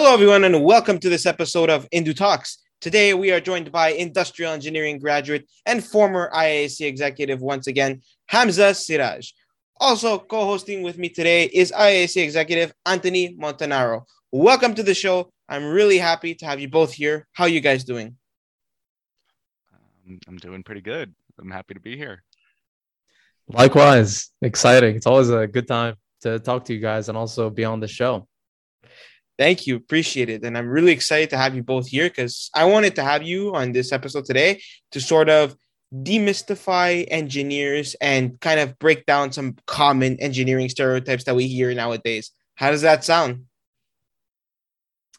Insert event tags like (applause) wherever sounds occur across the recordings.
Hello, everyone, and welcome to this episode of Indu Talks. Today, we are joined by industrial engineering graduate and former IAC executive once again, Hamza Siraj. Also, co hosting with me today is IAC executive Anthony Montanaro. Welcome to the show. I'm really happy to have you both here. How are you guys doing? Um, I'm doing pretty good. I'm happy to be here. Likewise, exciting. It's always a good time to talk to you guys and also be on the show. Thank you. Appreciate it. And I'm really excited to have you both here because I wanted to have you on this episode today to sort of demystify engineers and kind of break down some common engineering stereotypes that we hear nowadays. How does that sound?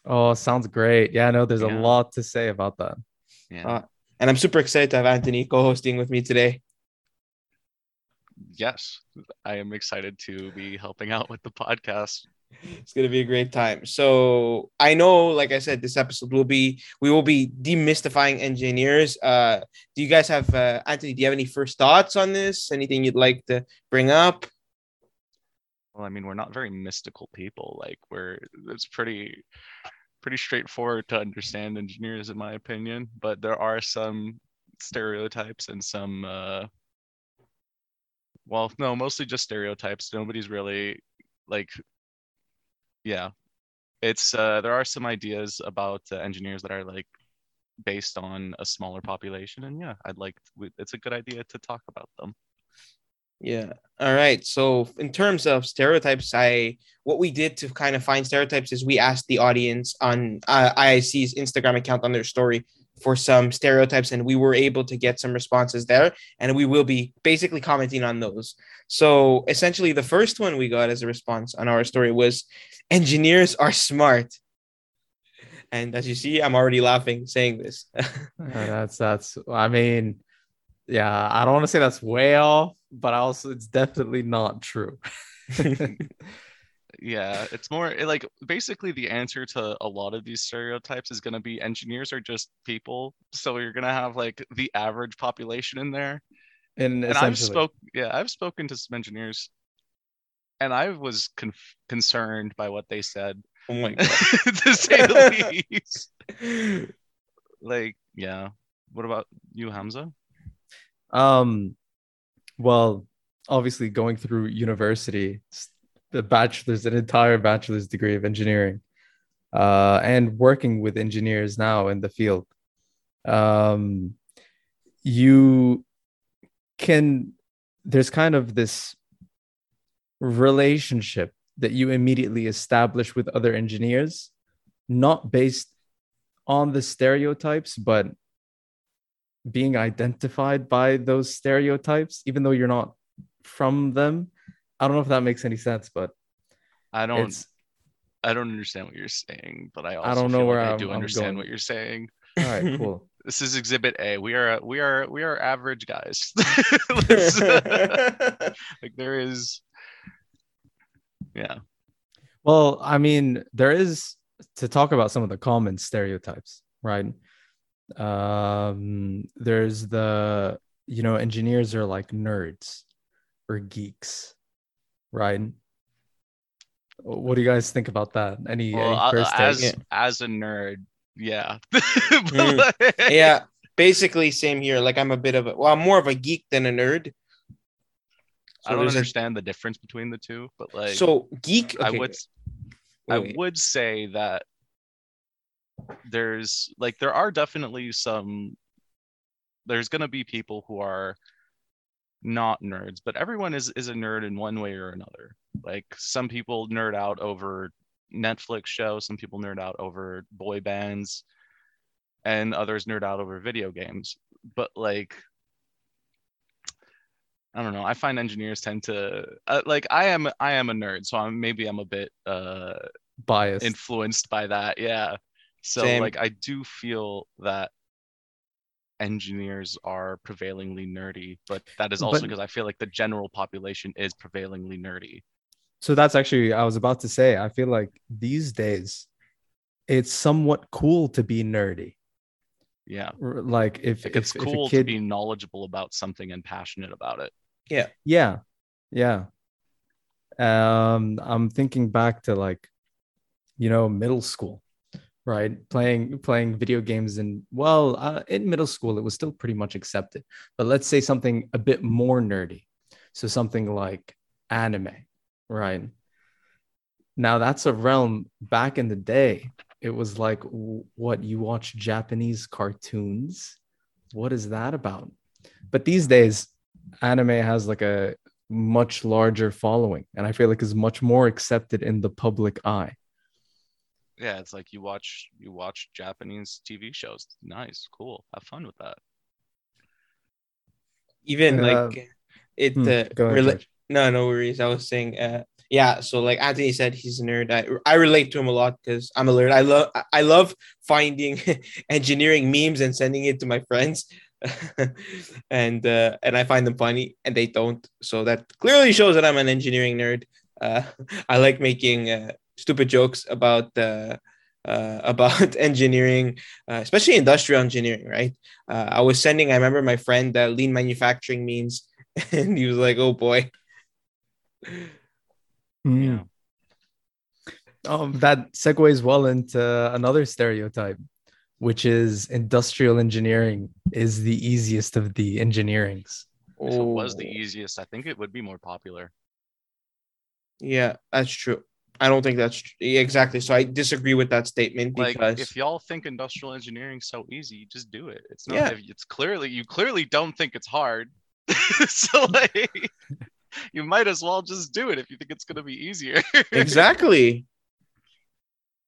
Oh, sounds great. Yeah, I know there's yeah. a lot to say about that. Yeah. Uh, and I'm super excited to have Anthony co hosting with me today. Yes, I am excited to be helping out with the podcast it's gonna be a great time. So I know, like I said, this episode will be we will be demystifying engineers. Uh, do you guys have uh, Anthony? Do you have any first thoughts on this? Anything you'd like to bring up? Well, I mean, we're not very mystical people. Like we're it's pretty pretty straightforward to understand engineers, in my opinion. But there are some stereotypes and some. Uh, well, no, mostly just stereotypes. Nobody's really like yeah. It's uh there are some ideas about uh, engineers that are like based on a smaller population and yeah i'd like it's a good idea to talk about them. Yeah. All right. So in terms of stereotypes i what we did to kind of find stereotypes is we asked the audience on uh, IAC's instagram account on their story for some stereotypes and we were able to get some responses there and we will be basically commenting on those. So essentially the first one we got as a response on our story was engineers are smart. And as you see i'm already laughing saying this. (laughs) Uh, that's that's i mean yeah i don't want to say that's way off but also it's definitely not true (laughs) yeah it's more like basically the answer to a lot of these stereotypes is going to be engineers are just people so you're going to have like the average population in there. And, and i've spoke yeah i've spoken to some engineers and i was conf- concerned by what they said. Oh my (laughs) god. To say the least. Like yeah. What about you hamza? Um well obviously going through university the bachelor's, an entire bachelor's degree of engineering, uh, and working with engineers now in the field. Um, you can, there's kind of this relationship that you immediately establish with other engineers, not based on the stereotypes, but being identified by those stereotypes, even though you're not from them I don't know if that makes any sense, but I don't. I don't understand what you're saying, but I also I don't know where like I do I'm understand going. what you're saying. All right, (laughs) cool. this is Exhibit A. We are we are we are average guys. (laughs) like there is, yeah. Well, I mean, there is to talk about some of the common stereotypes, right? Um, there's the you know engineers are like nerds or geeks right? What do you guys think about that? Any, well, any first as yeah. as a nerd, yeah, (laughs) mm. yeah. Basically, same here. Like I'm a bit of a well, I'm more of a geek than a nerd. So I don't understand a... the difference between the two, but like so geek. Okay. I would wait, I wait. would say that there's like there are definitely some there's going to be people who are not nerds, but everyone is is a nerd in one way or another. Like some people nerd out over Netflix shows, some people nerd out over boy bands, and others nerd out over video games. But like I don't know. I find engineers tend to uh, like I am I am a nerd, so I'm maybe I'm a bit uh biased influenced by that. Yeah. So Same. like I do feel that engineers are prevailingly nerdy, but that is also because I feel like the general population is prevailingly nerdy. So that's actually I was about to say. I feel like these days it's somewhat cool to be nerdy. Yeah. Like if, like it's if, cool if kid... to be knowledgeable about something and passionate about it. Yeah. Yeah. Yeah. Um I'm thinking back to like you know middle school right? Playing playing video games and well, uh, in middle school it was still pretty much accepted. But let's say something a bit more nerdy. So something like anime, right? Now that's a realm back in the day. It was like what you watch Japanese cartoons. What is that about? But these days anime has like a much larger following and I feel like is much more accepted in the public eye yeah it's like you watch you watch japanese tv shows. Nice cool. Have fun with that. Even uh, like it hmm, uh, rela- no no worries. I was saying uh yeah so like anthony said he's a nerd. I, I relate to him a lot because i'm a nerd. I love i love finding (laughs) engineering memes and sending it to my friends. (laughs) And uh and i find them funny and they don't. So that clearly shows that i'm an engineering nerd. Uh (laughs) i like making uh stupid jokes about uh, uh, (laughs) about engineering, uh, especially industrial engineering, right? Uh, I was sending, I remember my friend uh, lean manufacturing means, (laughs) and he was like, oh boy. Mm. Yeah. Um, that segues well into another stereotype, which is industrial engineering is the easiest of the engineerings. If it was the oh. easiest, I think it would be more popular. Yeah, that's true. I don't think that's exactly. So I disagree with that statement because like, if y'all think industrial engineering so easy, just do it. It's not. Yeah. It's clearly you clearly don't think it's hard. (laughs) so like, you might as well just do it if you think it's gonna be easier. (laughs) exactly.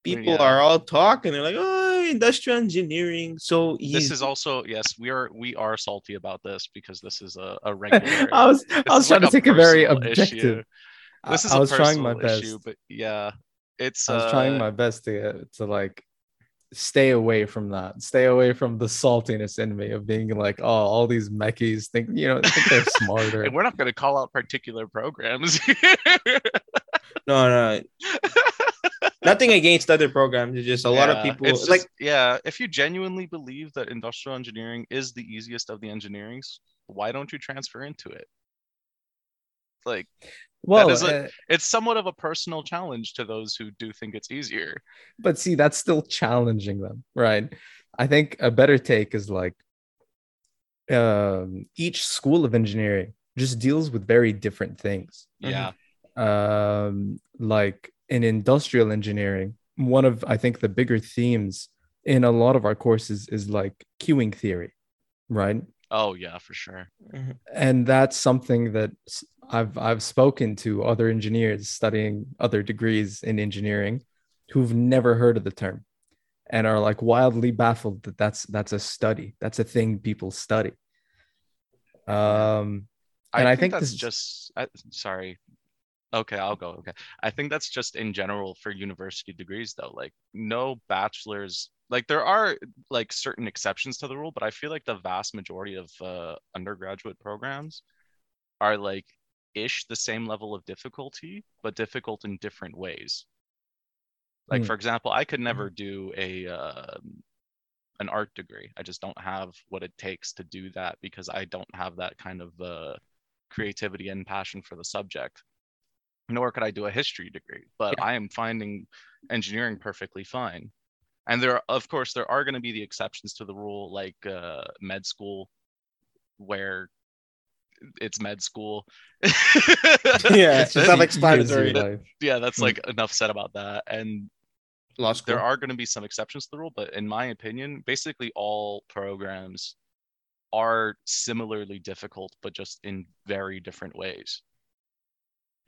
People yeah. are all talking. They're like, "Oh, industrial engineering, so easy." This is also yes, we are we are salty about this because this is a, a (laughs) regular. I was I was trying like to take a very objective. Issue this is I, was trying my best. Issue, but yeah, it's. I was uh, trying my best to to like stay away from that. Stay away from the saltiness in me of being like, oh, all these mechies think you know think they're (laughs) smarter. and we're not going to call out particular programs. (laughs) no, no. Nothing against other programs. It's just a yeah, lot of people it's like yeah. If you genuinely believe that industrial engineering is the easiest of the engineerings, why don't you transfer into it? Like well, a, uh, it's somewhat of a personal challenge to those who do think it's easier. But see, that's still challenging them, right? I think a better take is like um, each school of engineering just deals with very different things. Yeah. Um, like in industrial engineering, one of I think the bigger themes in a lot of our courses is like queuing theory, right? Oh yeah, for sure. Mm-hmm. And that's something that I've I've spoken to other engineers studying other degrees in engineering who've never heard of the term and are like wildly baffled that that's that's a study. That's a thing people study. Um and I, I think, think, that's this... just I, sorry. Okay, I'll go. Okay. I think that's just in general for university degrees though. Like no bachelor's like there are like certain exceptions to the rule but i feel like the vast majority of uh, undergraduate programs are like ish the same level of difficulty but difficult in different ways like mm. for example i could never hmm. do a uh, an art degree i just don't have what it takes to do that because i don't have that kind of uh, creativity and passion for the subject nor could i do a history degree but yeah. i am finding engineering perfectly fine and there are, of course there are going to be the exceptions to the rule like uh, med school where it's med school. (laughs) Yeah it's (laughs) self-explanatory yeah that's like mm. enough said about that. And law school. there are going to be some exceptions to the rule but in my opinion basically all programs are similarly difficult but just in very different ways.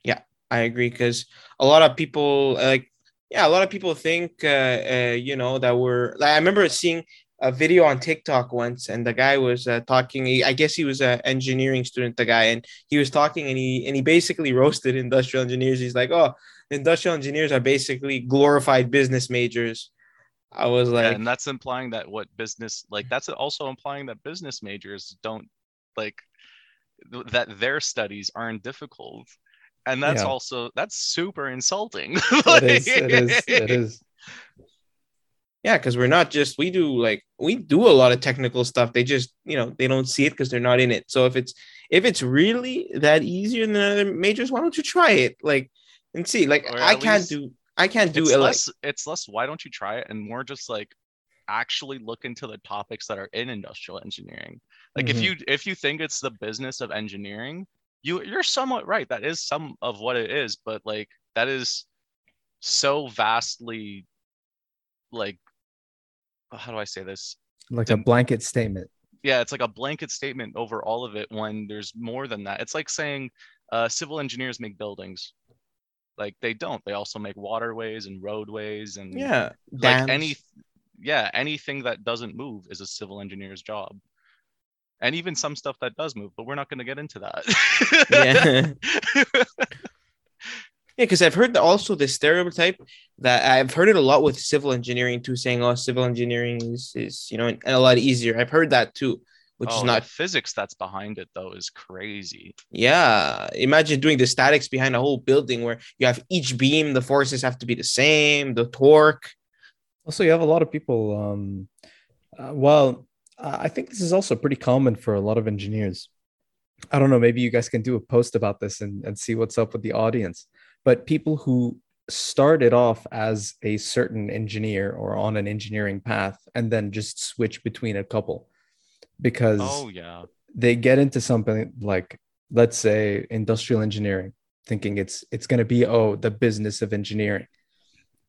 Yeah i agree because a lot of people like yeah, a lot of people think, uh, uh, you know, that we're like, I remember seeing a video on TikTok once, and the guy was uh, talking. I guess he was an engineering student, the guy, and he was talking, and he and he basically (laughs) roasted industrial engineers. He's like, "Oh, industrial engineers are basically glorified business majors." I was like, yeah, and that's implying that what business like that's also implying that business majors don't like that their studies aren't difficult and that's yeah. also that's super insulting like, (laughs) it is it is it is yeah because we're not just we do like we do a lot of technical stuff they just you know they don't see it because they're not in it so if it's if it's really that easier than other majors why don't you try it like and see like i can't do I can't do it's it. Less, like, it's less. Why don't you try it? And more just like actually look into the topics that are in industrial engineering. Like mm-hmm. if you if you think it's the business of engineering, you you're somewhat right. That is some of what it is, but like that is so vastly like how do I say this? Like a blanket statement. Yeah, it's like a blanket statement over all of it when there's more than that. It's like saying uh, civil engineers make buildings. Like they don't. They also make waterways and roadways and yeah, like any yeah, anything that doesn't move is a civil engineer's job. And even some stuff that does move, but we're not going to get into that. yeah. (laughs) Yeah, because I've heard also the stereotype that I've heard it a lot with civil engineering too, saying, "Oh, civil engineering is is you know a lot easier." I've heard that too, which oh, is not physics that's behind it though is crazy. Yeah, imagine doing the statics behind a whole building where you have each beam, the forces have to be the same, the torque. Also, you have a lot of people. Um, uh, well, Uh, I think this is also pretty common for a lot of engineers. I don't know. Maybe you guys can do a post about this and, and see what's up with the audience. But people who started off as a certain engineer or on an engineering path and then just switch between a couple because oh yeah they get into something like let's say industrial engineering thinking it's it's going to be oh the business of engineering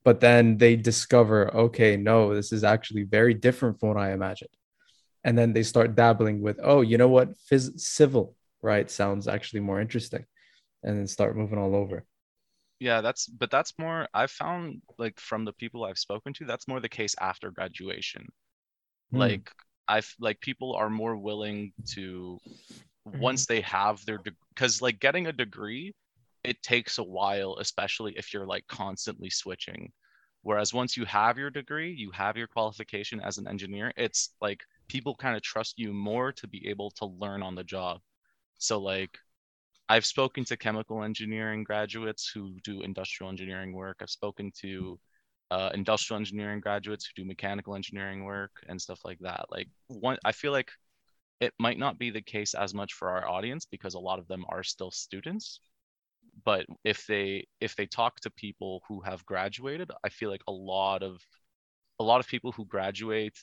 but then they discover okay no this is actually very different from what i imagined and then they start dabbling with oh you know what Phys- civil right sounds actually more interesting and then start moving all over yeah that's but that's more i've found like from the people i've spoken to that's more the case after graduation mm. like i've like people are more willing to mm-hmm. once they have their because de- like getting a degree it takes a while, especially if you're like constantly switching. Whereas once you have your degree, you have your qualification as an engineer, it's like people kind of trust you more to be able to learn on the job. So, like, I've spoken to chemical engineering graduates who do industrial engineering work. I've spoken to uh, industrial engineering graduates who do mechanical engineering work and stuff like that. Like, one, I feel like it might not be the case as much for our audience because a lot of them are still students but if they if they talk to people who have graduated i feel like a lot of a lot of people who graduate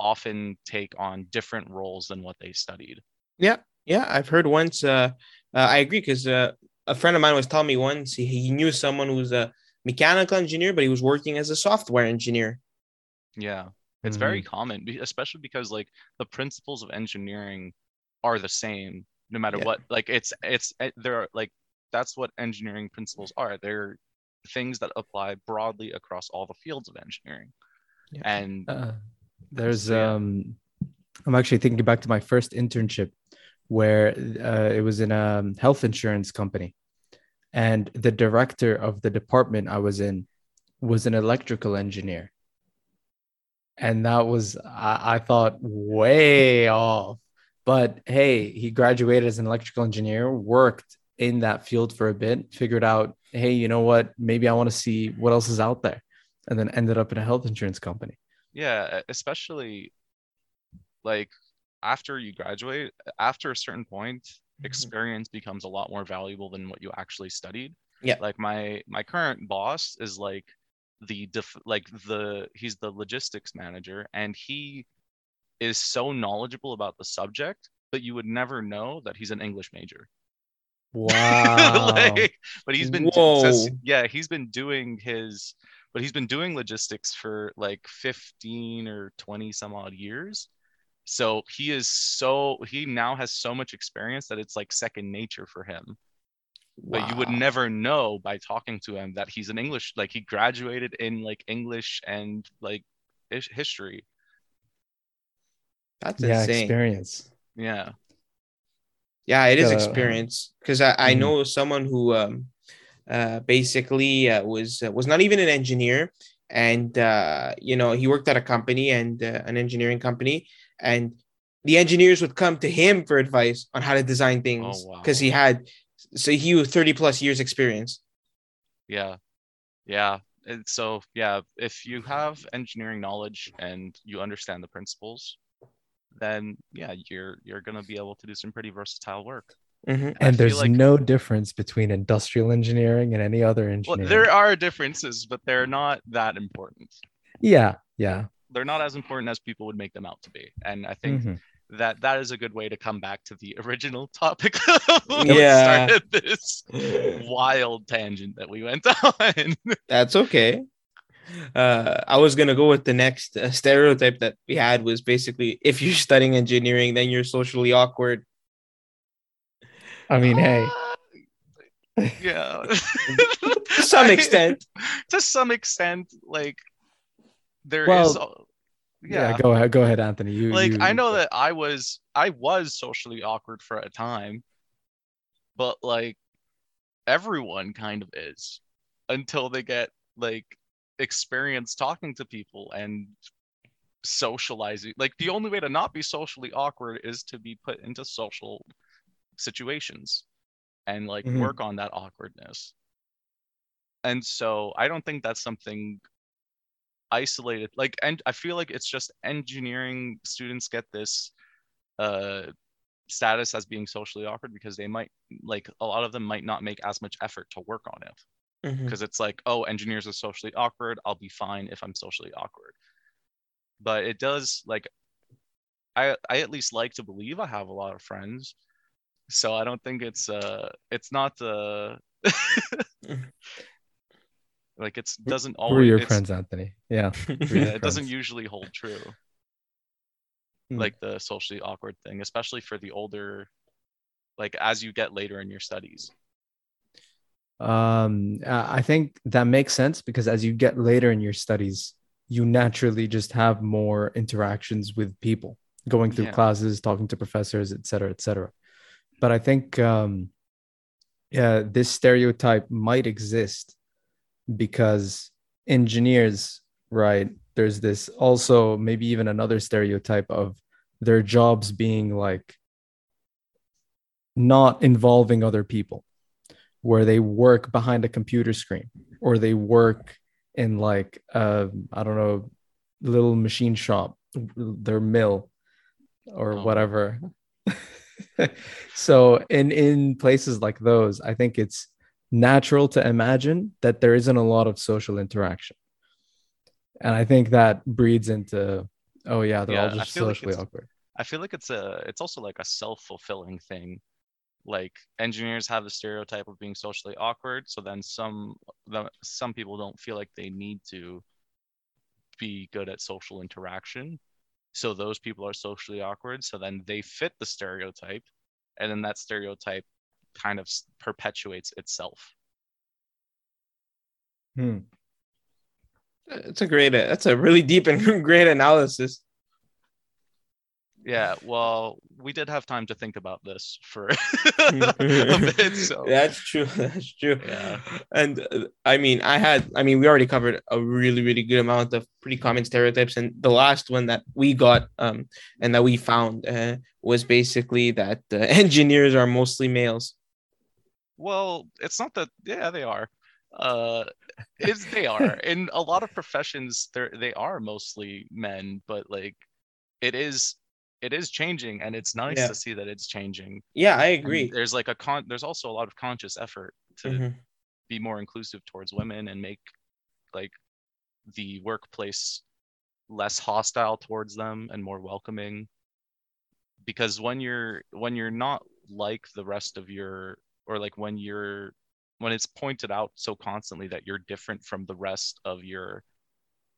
often take on different roles than what they studied yeah yeah i've heard once uh, uh i agree because uh, a friend of mine was telling me once he, he knew someone who was a mechanical engineer but he was working as a software engineer yeah it's mm-hmm. very common especially because like the principles of engineering are the same no matter yeah. what like it's it's eh, there are like that's what engineering principles are. They're things that apply broadly across all the fields of engineering. Yeah. And uh, there's so, yeah. um I'm actually thinking back to my first internship where uh, it was in a health insurance company and the director of the department I was in was an electrical engineer. And that was, I, I thought, way off. But hey, he graduated as an electrical engineer, worked in that field for a bit, figured out, hey, you know what? Maybe I want to see what else is out there. And then ended up in a health insurance company. Yeah, especially like after you graduate, after a certain point, mm-hmm. experience becomes a lot more valuable than what you actually studied. Yeah. Like my my current boss is like the def- like the he's the logistics manager and he is so knowledgeable about the subject, but you would never know that he's an English major. (laughs) Wow. like, but he's been says, yeah, he's been doing his but he's been doing logistics for like 15 or 20 some odd years. So he is so he now has so much experience that it's like second nature for him. Wow. But you would never know by talking to him that he's an English like he graduated in like English and like history. That's yeah, insane. experience. Yeah. Yeah, it is uh, experience because I, I mm-hmm. know someone who um, uh, basically uh, was uh, was not even an engineer, and uh, you know he worked at a company and uh, an engineering company, and the engineers would come to him for advice on how to design things because oh, wow. he had so he was 30 plus years experience yeah yeah and so yeah if you have engineering knowledge and you understand the principles then yeah, you're you're gonna be able to do some pretty versatile work. Mm-hmm. And there's like, no difference between industrial engineering and any other engineering. Well, there are differences, but they're not that important. Yeah, yeah. They're not as important as people would make them out to be. And I think mm-hmm. that that is a good way to come back to the (laughs) original topic. (laughs) yeah. started this wild tangent that we went (laughs) on. That's okay. Uh, I was gonna go with the next uh, stereotype that we had was basically if you're studying engineering, then you're socially awkward. I mean, hey. (laughs) yeah. (laughs) to some extent. (laughs) to some extent, like there well, is. Yeah. yeah. go ahead. Go ahead, Anthony. You like you, I know that I was I was socially awkward for a time, but like everyone kind of is until they get like experience talking to people and socializing. Like the only way to not be socially awkward is to be put into social situations and like mm-hmm. work on that awkwardness. And so I don't think that's something isolated like and I feel like it's just engineering students get this uh status as being socially awkward because they might like a lot of them might not make as much effort to work on it because mm-hmm. it's like oh engineers are socially awkward i'll be fine if i'm socially awkward but it does like i i at least like to believe i have a lot of friends so i don't think it's uh it's not uh (laughs) like it's doesn't always (laughs) who are your friends anthony yeah, yeah it friends? doesn't usually hold true mm. like the socially awkward thing especially for the older like as you get later in your studies um i think that makes sense because as you get later in your studies you naturally just have more interactions with people going through yeah. classes talking to professors et cetera et cetera but i think um yeah this stereotype might exist because engineers right there's this also maybe even another stereotype of their jobs being like not involving other people where they work behind a computer screen or they work in like uh, I don't know little machine shop their mill or oh. whatever. (laughs) So in in places like those I think it's natural to imagine that there isn't a lot of social interaction. And I think that breeds into oh yeah they're yeah, all just socially like awkward. I feel like it's a it's also like a self-fulfilling thing like engineers have the stereotype of being socially awkward so then some some people don't feel like they need to be good at social interaction. So those people are socially awkward so then they fit the stereotype and then that stereotype kind of perpetuates itself. Hmm. It's a great that's a really deep and (laughs) great analysis yeah, well, we did have time to think about this for (laughs) a (laughs) bit. So that's true. (laughs) That's true. Yeah. And uh, I mean, I had, I mean, we already covered a really, really good amount of pretty common stereotypes. And the last one that we got um, and that we found uh, was basically that uh, engineers are mostly males. Well, it's not that, yeah, they are. Uh, it's, they are. In a lot of professions, they they are mostly men, but like, it is it is changing and it's nice yeah. to see that it's changing yeah i agree and there's like a con there's also a lot of conscious effort to mm-hmm. be more inclusive towards women and make like the workplace less hostile towards them and more welcoming because when you're when you're not like the rest of your or like when you're when it's pointed out so constantly that you're different from the rest of your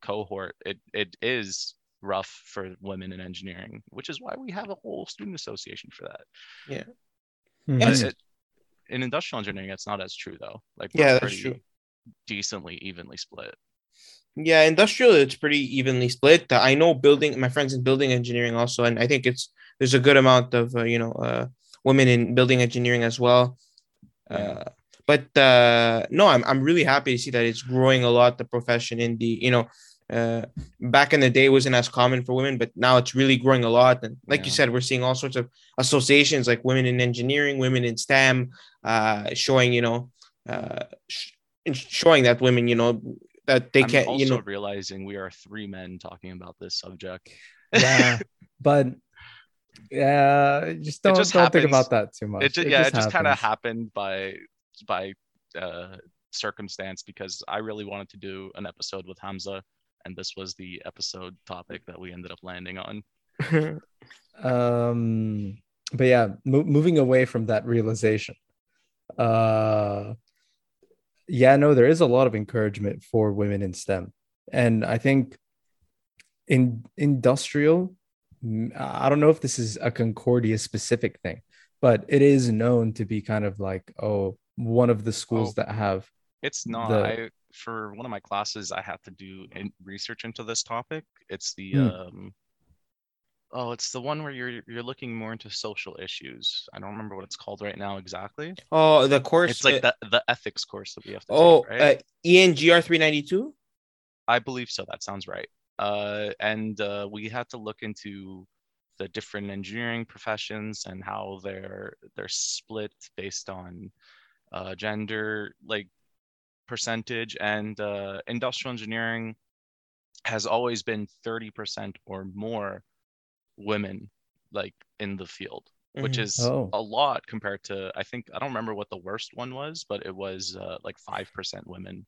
cohort it it is rough for women in engineering, which is why we have a whole student association for that. Yeah. Mm-hmm. It, in industrial engineering, it's not as true though. Like yeah, that's true. Decently evenly split. Yeah, industrial it's pretty evenly split. I know building my friends in building engineering also, and I think it's there's a good amount of uh, you know uh, women in building engineering as well. Uh, but uh, no, I'm I'm really happy to see that it's growing a lot. The profession in the you know uh, back in the day wasn't as common for women, but now it's really growing a lot. And like yeah. you said, we're seeing all sorts of associations like women in engineering, women in STEM, uh, showing you know, uh, sh- showing that women you know that they can't. You know, realizing we are three men talking about this subject. Yeah, (laughs) but Yeah, just don't, just don't think about that too much. It, just, it yeah, just it just kind of happened by by uh, circumstance because I really wanted to do an episode with Hamza, and this was the episode topic that we ended up landing on. (laughs) um, but yeah, mo- moving away from that realization, uh, yeah, no, there is a lot of encouragement for women in STEM, and I think in industrial, I don't know if this is a Concordia specific thing, but it is known to be kind of like oh one of the schools oh, that have. It's not. The, I for one of my classes, I have to do in, research into this topic. It's the hmm. um, oh, it's the one where you're you're looking more into social issues. I don't remember what it's called right now exactly. Oh, the course. It's like uh, the the ethics course that we have to. Oh, take, right? uh, ENGR three ninety two. I believe so. That sounds right. Uh, and uh, we had to look into the different engineering professions and how they're they're split based on uh, gender like percentage and uh, industrial engineering has always been 30% or more women like in the field mm-hmm. which is oh. a lot compared to i think i don't remember what the worst one was but it was uh, like 5% women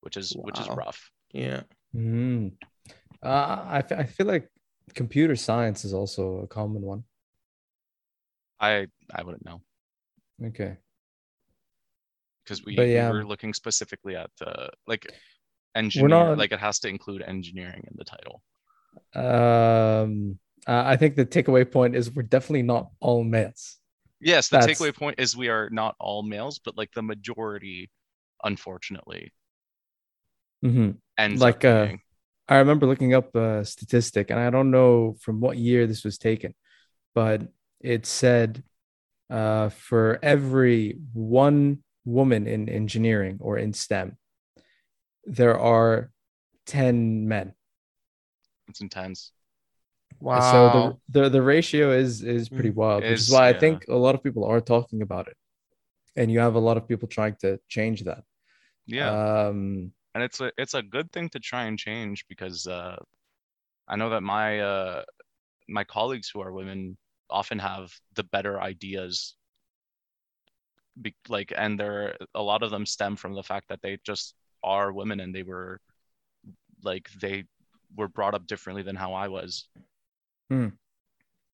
which is wow. which is rough yeah mm. uh, I, f- I feel like computer science is also a common one i i wouldn't know okay because we, yeah. we were looking specifically at the like engineering not... like it has to include engineering in the title um i think the takeaway point is we're definitely not all males yes the That's... takeaway point is we are not all males but like the majority unfortunately mm-hmm. and like uh, i remember looking up a statistic and i don't know from what year this was taken but it said uh, for every one woman in engineering or in STEM, there are 10 men. It's intense. Wow. So the, the, the ratio is is pretty mm. wild, which is why yeah. I think a lot of people are talking about it. And you have a lot of people trying to change that. Yeah. Um and it's a it's a good thing to try and change because uh I know that my uh my colleagues who are women often have the better ideas be, like and there a lot of them stem from the fact that they just are women and they were like they were brought up differently than how I was. Hmm.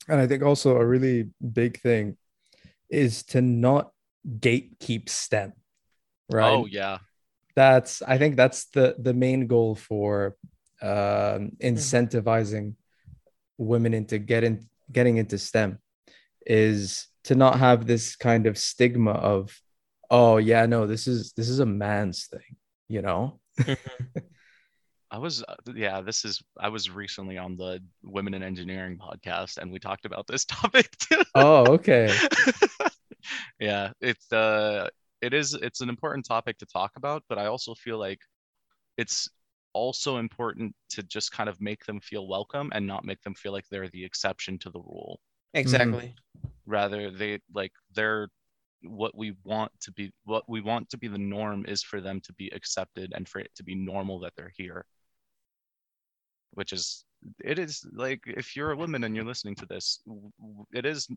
And I think also a really big thing is to not gatekeep STEM. Right. Oh yeah. That's I think that's the the main goal for um, incentivizing women into getting getting into STEM is to not have this kind of stigma of oh yeah no this is this is a man's thing you know? (laughs) I was uh, yeah this is i was recently on the women in engineering podcast and we talked about this (laughs) topic too. Oh okay. (laughs) Yeah it's uh it is it's an important topic to talk about but i also feel like it's also important to just kind of make them feel welcome and not make them feel like they're the exception to the rule exactly. Mm-hmm rather they like they're what we want to be what we want to be the norm is for them to be accepted and for it to be normal that they're here. Which is it is like if you're a woman and you're listening to this it is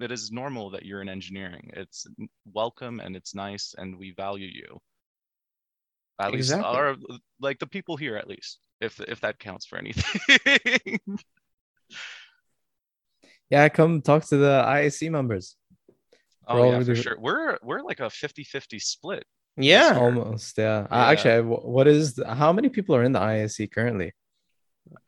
it is normal that you're in engineering. It's welcome and it's nice and we value you. At exactly. least our like the people here at least if if that counts for anything (laughs) yeah, come talk to the IAC members. Oh yeah, for sure. We're we're like a 50-50 split. Yeah, almost. Yeah. yeah. Uh, actually, what is the, how many people are in the IAC currently?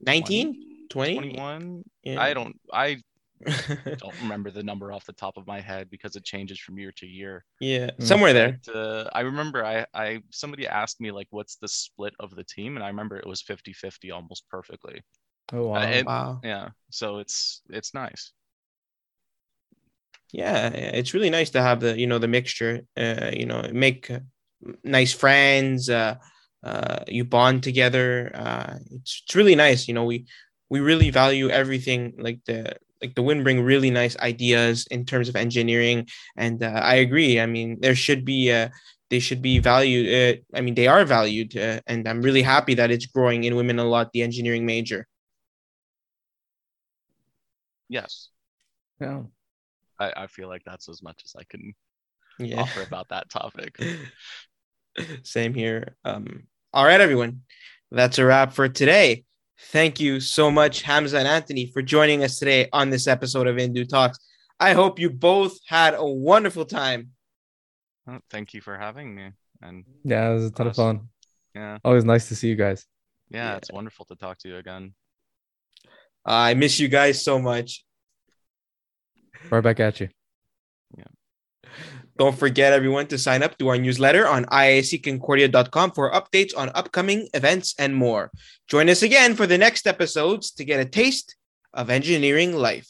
19, 20? 21. Yeah. I don't. I (laughs) don't remember the number off the top of my head because it changes from year to year. Yeah, mm. somewhere there. But, uh, I remember I, I somebody asked me like, "What's the split of the team?" And I remember it was 50-50 almost perfectly. Oh wow! Uh, it, wow. Yeah, so it's it's nice. Yeah, it's really nice to have the you know the mixture. Uh, you know, make nice friends. Uh, uh, you bond together. Uh, it's it's really nice. You know, we we really value everything. Like the like the wind bring really nice ideas in terms of engineering, and uh, I agree. I mean, there should be uh, they should be valued. Uh, I mean, they are valued, uh, and I'm really happy that it's growing in women a lot. The engineering major. Yes. Yeah. I, I feel like that's as much as I can yeah. offer about that topic. (laughs) Same here. Um, all right, everyone. That's a wrap for today. Thank you so much, Hamza and Anthony, for joining us today on this episode of Indu Talks. I hope you both had a wonderful time. Well, thank you for having me. And yeah, it was a ton awesome. of fun. Yeah. Always nice to see you guys. Yeah, yeah, it's wonderful to talk to you again. I miss you guys so much. Right back at you. Yeah. Don't forget, everyone, to sign up to our newsletter on iacconcordia.com for updates on upcoming events and more. Join us again for the next episodes to get a taste of engineering life.